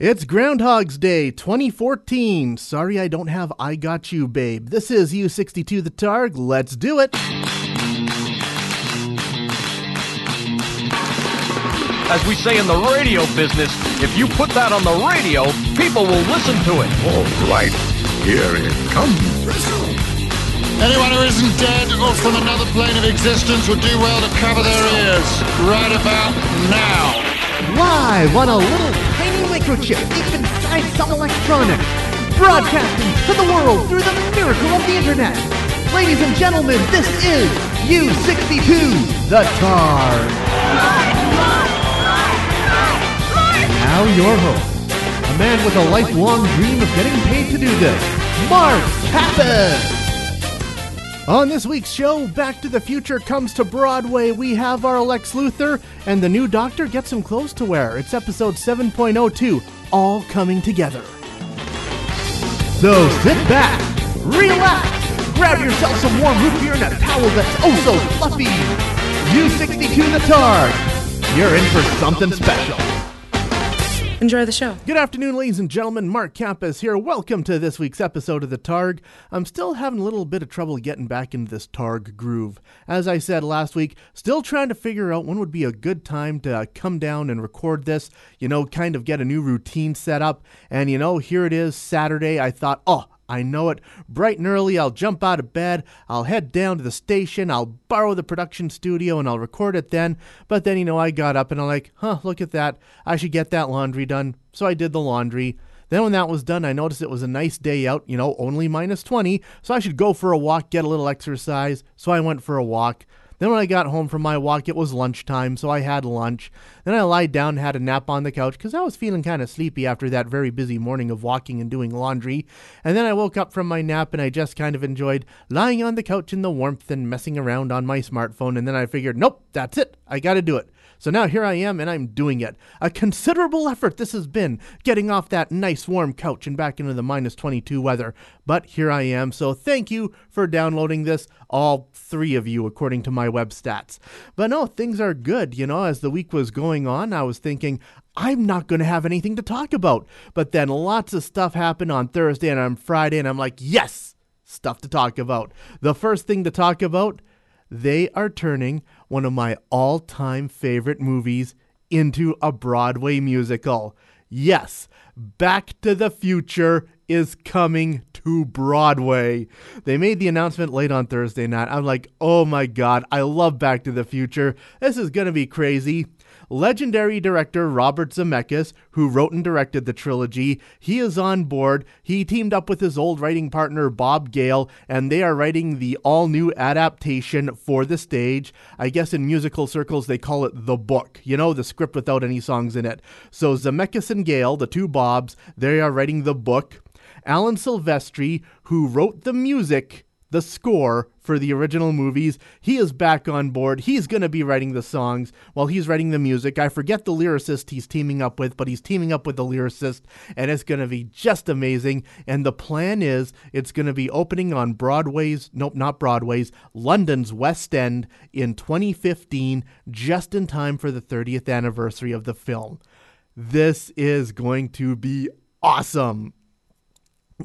It's Groundhog's Day 2014. Sorry I don't have I Got You, babe. This is U62 the Targ. Let's do it. As we say in the radio business, if you put that on the radio, people will listen to it. All right, here it comes. Anyone who isn't dead or from another plane of existence would do well to cover their ears right about now. Live on a little tiny microchip deep inside some electronics. Broadcasting to the world through the miracle of the internet. Ladies and gentlemen, this is U62 the Targ. Now your host, a man with a lifelong dream of getting paid to do this, Mark Kappas. On this week's show, Back to the Future comes to Broadway. We have our Lex Luthor, and the new Doctor gets some clothes to wear. It's episode 7.02, all coming together. So sit back, relax, grab yourself some warm root beer and a towel that's oh so fluffy. U62 the Targ, you're in for something special. Enjoy the show. Good afternoon, ladies and gentlemen. Mark Kappas here. Welcome to this week's episode of the Targ. I'm still having a little bit of trouble getting back into this Targ groove. As I said last week, still trying to figure out when would be a good time to uh, come down and record this, you know, kind of get a new routine set up. And, you know, here it is, Saturday. I thought, oh, I know it. Bright and early, I'll jump out of bed, I'll head down to the station, I'll borrow the production studio, and I'll record it then. But then, you know, I got up and I'm like, huh, look at that. I should get that laundry done. So I did the laundry. Then, when that was done, I noticed it was a nice day out, you know, only minus 20. So I should go for a walk, get a little exercise. So I went for a walk. Then when I got home from my walk, it was lunchtime, so I had lunch. Then I lied down and had a nap on the couch because I was feeling kind of sleepy after that very busy morning of walking and doing laundry. And then I woke up from my nap and I just kind of enjoyed lying on the couch in the warmth and messing around on my smartphone. And then I figured, nope, that's it. I got to do it. So now here I am and I'm doing it. A considerable effort this has been, getting off that nice warm couch and back into the minus 22 weather. But here I am, so thank you for downloading this, all three of you, according to my web stats. But no, things are good. You know, as the week was going on, I was thinking, I'm not going to have anything to talk about. But then lots of stuff happened on Thursday and on Friday, and I'm like, yes, stuff to talk about. The first thing to talk about, they are turning one of my all time favorite movies into a Broadway musical. Yes, Back to the Future is coming to Broadway. They made the announcement late on Thursday night. I'm like, oh my god, I love Back to the Future. This is going to be crazy. Legendary director Robert Zemeckis, who wrote and directed the trilogy, he is on board. He teamed up with his old writing partner Bob Gale, and they are writing the all new adaptation for the stage. I guess in musical circles they call it the book, you know, the script without any songs in it. So Zemeckis and Gale, the two Bobs, they are writing the book. Alan Silvestri, who wrote the music, the score for the original movies. He is back on board. He's going to be writing the songs while he's writing the music. I forget the lyricist he's teaming up with, but he's teaming up with the lyricist, and it's going to be just amazing. And the plan is it's going to be opening on Broadway's, nope, not Broadway's, London's West End in 2015, just in time for the 30th anniversary of the film. This is going to be awesome.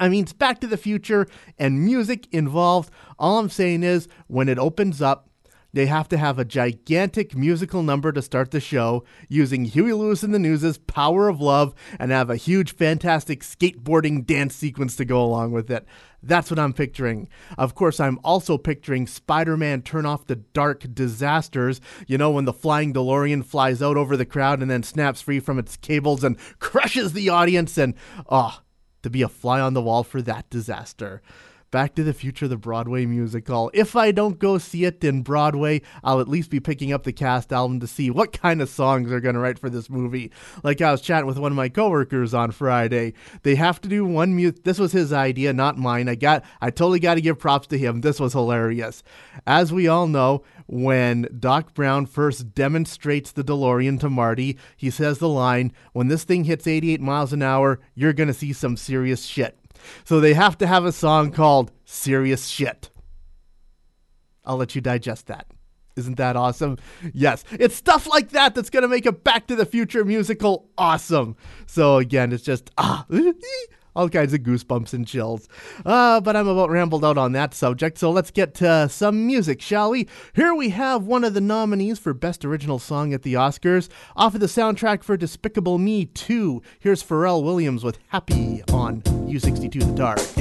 I mean, it's Back to the Future and music involved. All I'm saying is, when it opens up, they have to have a gigantic musical number to start the show using Huey Lewis and the News' Power of Love and have a huge, fantastic skateboarding dance sequence to go along with it. That's what I'm picturing. Of course, I'm also picturing Spider Man Turn Off the Dark Disasters. You know, when the flying DeLorean flies out over the crowd and then snaps free from its cables and crushes the audience, and oh, to be a fly on the wall for that disaster. Back to the Future, the Broadway musical. If I don't go see it in Broadway, I'll at least be picking up the cast album to see what kind of songs they're going to write for this movie. Like I was chatting with one of my coworkers on Friday. They have to do one music. This was his idea, not mine. I got, I totally got to give props to him. This was hilarious. As we all know, when Doc Brown first demonstrates the DeLorean to Marty, he says the line, When this thing hits 88 miles an hour, you're going to see some serious shit. So they have to have a song called Serious Shit. I'll let you digest that. Isn't that awesome? Yes, it's stuff like that that's going to make a Back to the Future musical awesome. So again, it's just ah. all kinds of goosebumps and chills. Uh, but I'm about rambled out on that subject, so let's get to some music, shall we? Here we have one of the nominees for Best Original Song at the Oscars, off of the soundtrack for Despicable Me 2. Here's Pharrell Williams with Happy on U62 The Targ.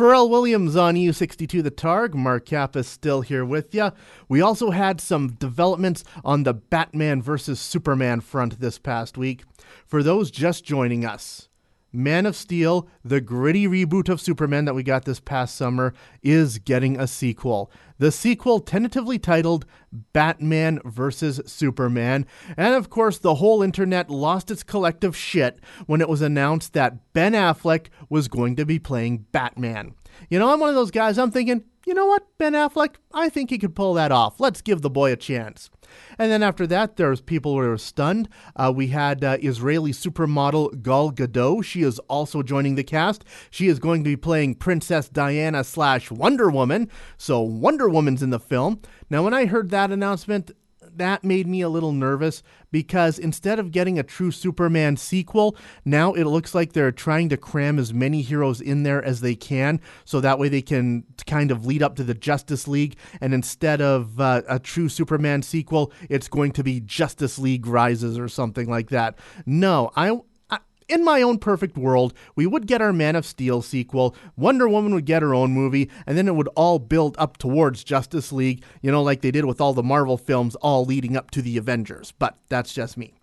Pharrell Williams on U62 The Targ. Mark Kappas still here with you. We also had some developments on the Batman versus Superman front this past week. For those just joining us, Man of Steel, the gritty reboot of Superman that we got this past summer, is getting a sequel. The sequel, tentatively titled Batman vs. Superman. And of course, the whole internet lost its collective shit when it was announced that Ben Affleck was going to be playing Batman. You know, I'm one of those guys, I'm thinking, you know what, Ben Affleck, I think he could pull that off. Let's give the boy a chance. And then after that, there's people who are stunned. Uh, we had uh, Israeli supermodel Gal Gadot. She is also joining the cast. She is going to be playing Princess Diana slash Wonder Woman. So Wonder Woman's in the film. Now, when I heard that announcement, that made me a little nervous because instead of getting a true Superman sequel, now it looks like they're trying to cram as many heroes in there as they can so that way they can kind of lead up to the Justice League. And instead of uh, a true Superman sequel, it's going to be Justice League Rises or something like that. No, I in my own perfect world, we would get our Man of Steel sequel, Wonder Woman would get her own movie, and then it would all build up towards Justice League, you know, like they did with all the Marvel films, all leading up to the Avengers. But that's just me.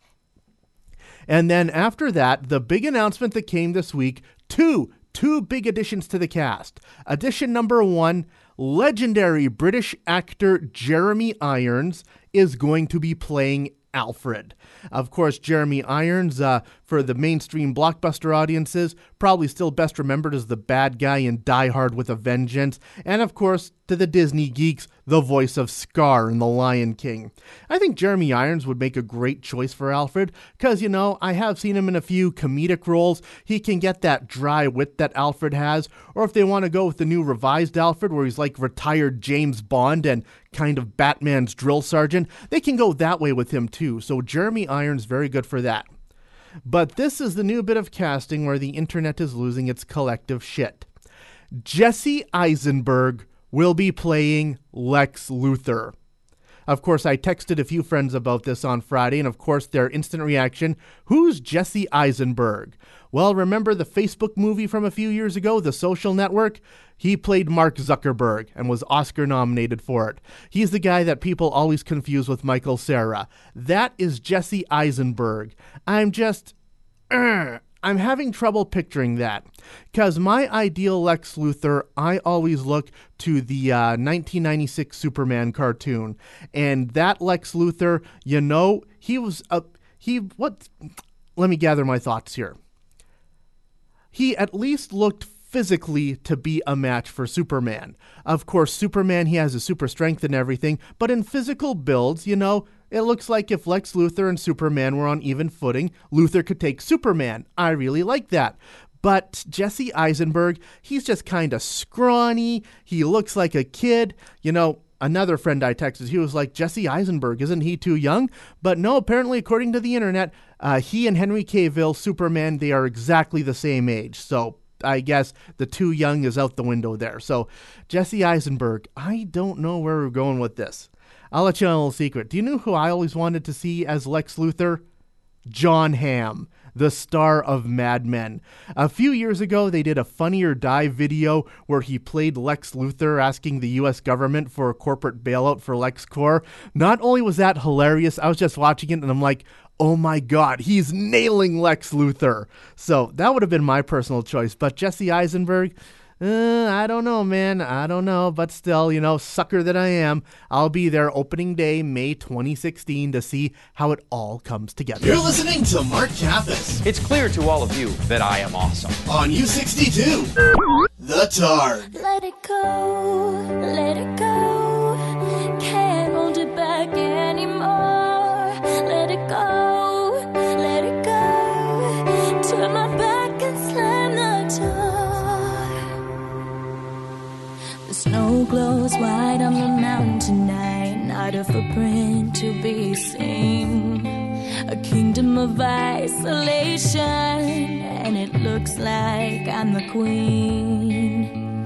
And then after that, the big announcement that came this week two, two big additions to the cast. Addition number one legendary British actor Jeremy Irons is going to be playing Alfred. Of course, Jeremy Irons, uh, for the mainstream blockbuster audiences, probably still best remembered as the bad guy in Die Hard with a Vengeance, and of course, to the Disney geeks, the voice of Scar in The Lion King. I think Jeremy Irons would make a great choice for Alfred, because, you know, I have seen him in a few comedic roles. He can get that dry wit that Alfred has, or if they want to go with the new revised Alfred, where he's like retired James Bond and kind of Batman's drill sergeant, they can go that way with him too. So Jeremy Irons very good for that. But this is the new bit of casting where the internet is losing its collective shit. Jesse Eisenberg will be playing Lex Luthor. Of course, I texted a few friends about this on Friday, and of course, their instant reaction Who's Jesse Eisenberg? Well, remember the Facebook movie from a few years ago, The Social Network? He played Mark Zuckerberg and was Oscar nominated for it. He's the guy that people always confuse with Michael Cera. That is Jesse Eisenberg. I'm just. Uh, I'm having trouble picturing that because my ideal Lex Luthor, I always look to the uh, 1996 Superman cartoon, and that Lex Luthor, you know, he was a he. What? Let me gather my thoughts here. He at least looked physically to be a match for Superman. Of course, Superman, he has a super strength and everything, but in physical builds, you know, it looks like if Lex Luthor and Superman were on even footing, Luthor could take Superman. I really like that. But Jesse Eisenberg, he's just kind of scrawny. He looks like a kid. You know, another friend I texted, he was like, Jesse Eisenberg, isn't he too young? But no, apparently, according to the internet, uh, he and Henry Cavill, Superman, they are exactly the same age. So I guess the too young is out the window there. So Jesse Eisenberg, I don't know where we're going with this. I'll let you know a little secret. Do you know who I always wanted to see as Lex Luthor? John Hamm, the star of Mad Men. A few years ago, they did a Funny or Die video where he played Lex Luthor asking the US government for a corporate bailout for LexCorp. Not only was that hilarious, I was just watching it and I'm like, oh my god, he's nailing Lex Luthor. So that would have been my personal choice. But Jesse Eisenberg, uh, I don't know, man. I don't know. But still, you know, sucker that I am, I'll be there opening day, May 2016, to see how it all comes together. You're listening to Mark Kappas It's clear to all of you that I am awesome. on U62. The Targ. Let it go, let it go. Can't hold it back anymore. Let it go, snow glows white on the mountain tonight. Not a footprint to be seen. A kingdom of isolation, and it looks like I'm the queen.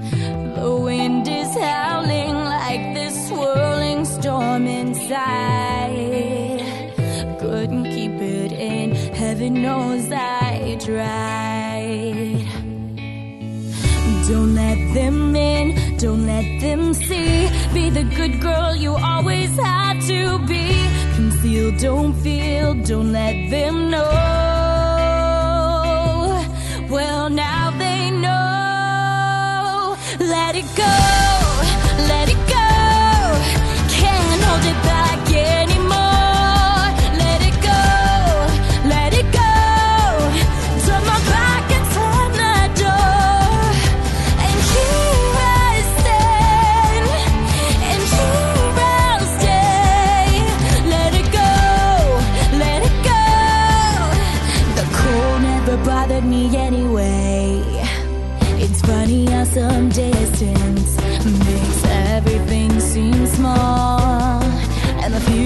The wind is howling like this swirling storm inside. Couldn't keep it in, heaven knows I tried. Don't let them in, don't let them see. Be the good girl you always had to be. Conceal, don't feel, don't let them know.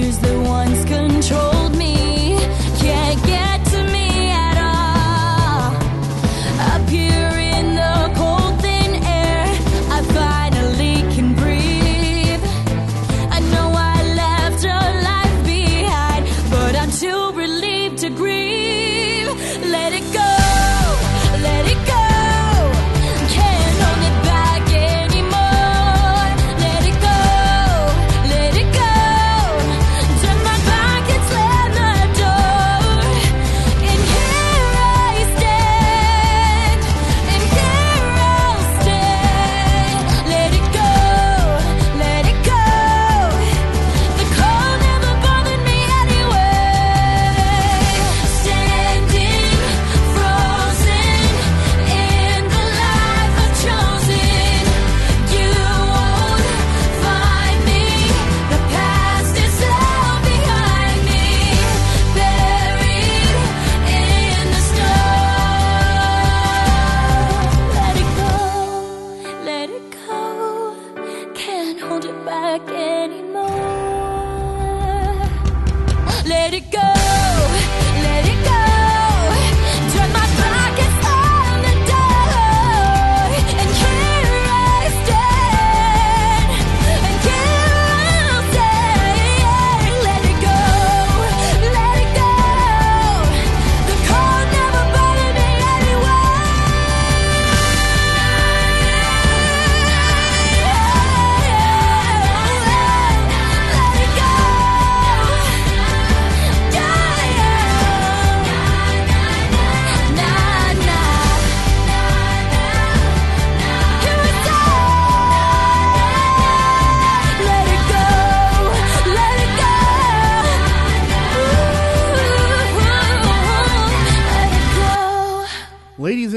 And the one's that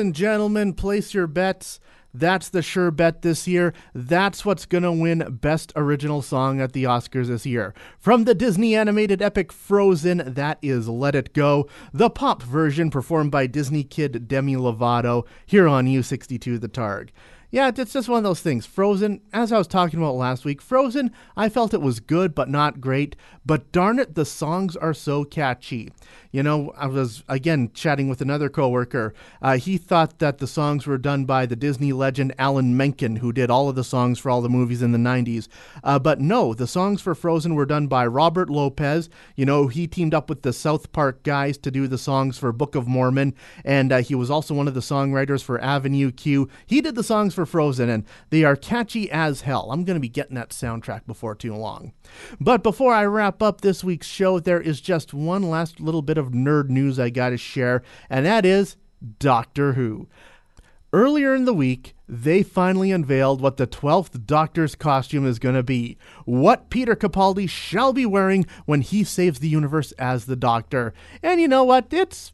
and gentlemen, place your bets. That's the sure bet this year. That's what's going to win Best Original Song at the Oscars this year. From the Disney animated epic Frozen, that is Let It Go, the pop version performed by Disney kid Demi Lovato here on U62 The Targ. Yeah, it's just one of those things. Frozen, as I was talking about last week, Frozen, I felt it was good but not great. But darn it, the songs are so catchy. You know, I was again chatting with another coworker. Uh, he thought that the songs were done by the Disney legend Alan Menken, who did all of the songs for all the movies in the 90s. Uh, but no, the songs for Frozen were done by Robert Lopez. You know, he teamed up with the South Park guys to do the songs for Book of Mormon, and uh, he was also one of the songwriters for Avenue Q. He did the songs for Frozen, and they are catchy as hell. I'm going to be getting that soundtrack before too long. But before I wrap up this week's show, there is just one last little bit of nerd news I got to share, and that is Doctor Who. Earlier in the week, they finally unveiled what the 12th Doctor's costume is going to be. What Peter Capaldi shall be wearing when he saves the universe as the Doctor. And you know what? It's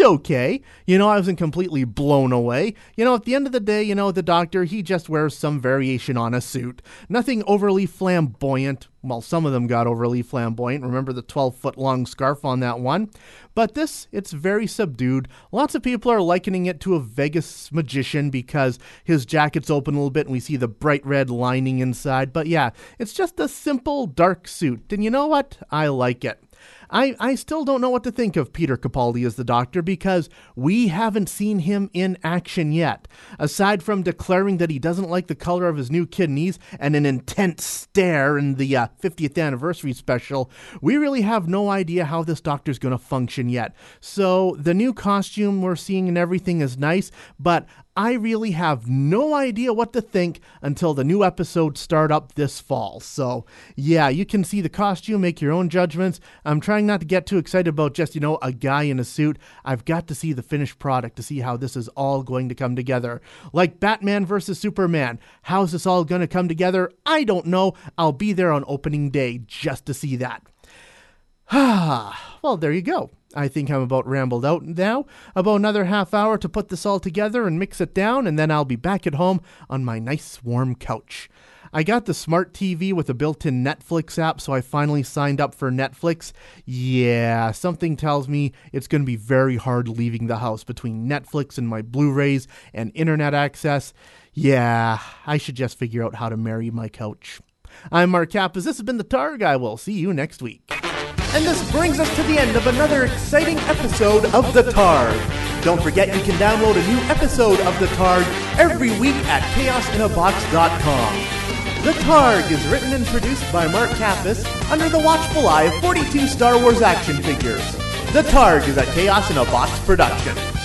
okay. You know, I wasn't completely blown away. You know, at the end of the day, you know, the doctor, he just wears some variation on a suit. Nothing overly flamboyant. Well, some of them got overly flamboyant. Remember the 12 foot long scarf on that one? But this, it's very subdued. Lots of people are likening it to a Vegas magician because his jacket's open a little bit and we see the bright red lining inside. But yeah, it's just a simple dark suit. And you know what? I like it. I, I still don't know what to think of Peter Capaldi as the Doctor because we haven't seen him in action yet. Aside from declaring that he doesn't like the color of his new kidneys and an intense stare in the uh, 50th anniversary special, we really have no idea how this Doctor's going to function yet. So the new costume we're seeing and everything is nice, but I really have no idea what to think until the new episodes start up this fall. So, yeah, you can see the costume, make your own judgments. I'm trying not to get too excited about just, you know, a guy in a suit. I've got to see the finished product to see how this is all going to come together. Like Batman versus Superman. How's this all going to come together? I don't know. I'll be there on opening day just to see that. Well, there you go. I think I'm about rambled out now. About another half hour to put this all together and mix it down, and then I'll be back at home on my nice warm couch. I got the smart TV with a built in Netflix app, so I finally signed up for Netflix. Yeah, something tells me it's going to be very hard leaving the house between Netflix and my Blu rays and internet access. Yeah, I should just figure out how to marry my couch. I'm Mark Kappas. This has been The Targ. I will see you next week. And this brings us to the end of another exciting episode of The Targ. Don't forget you can download a new episode of The Targ every week at chaosinabox.com. The Targ is written and produced by Mark Kappas under the watchful eye of 42 Star Wars action figures. The Targ is a Chaos in a Box production.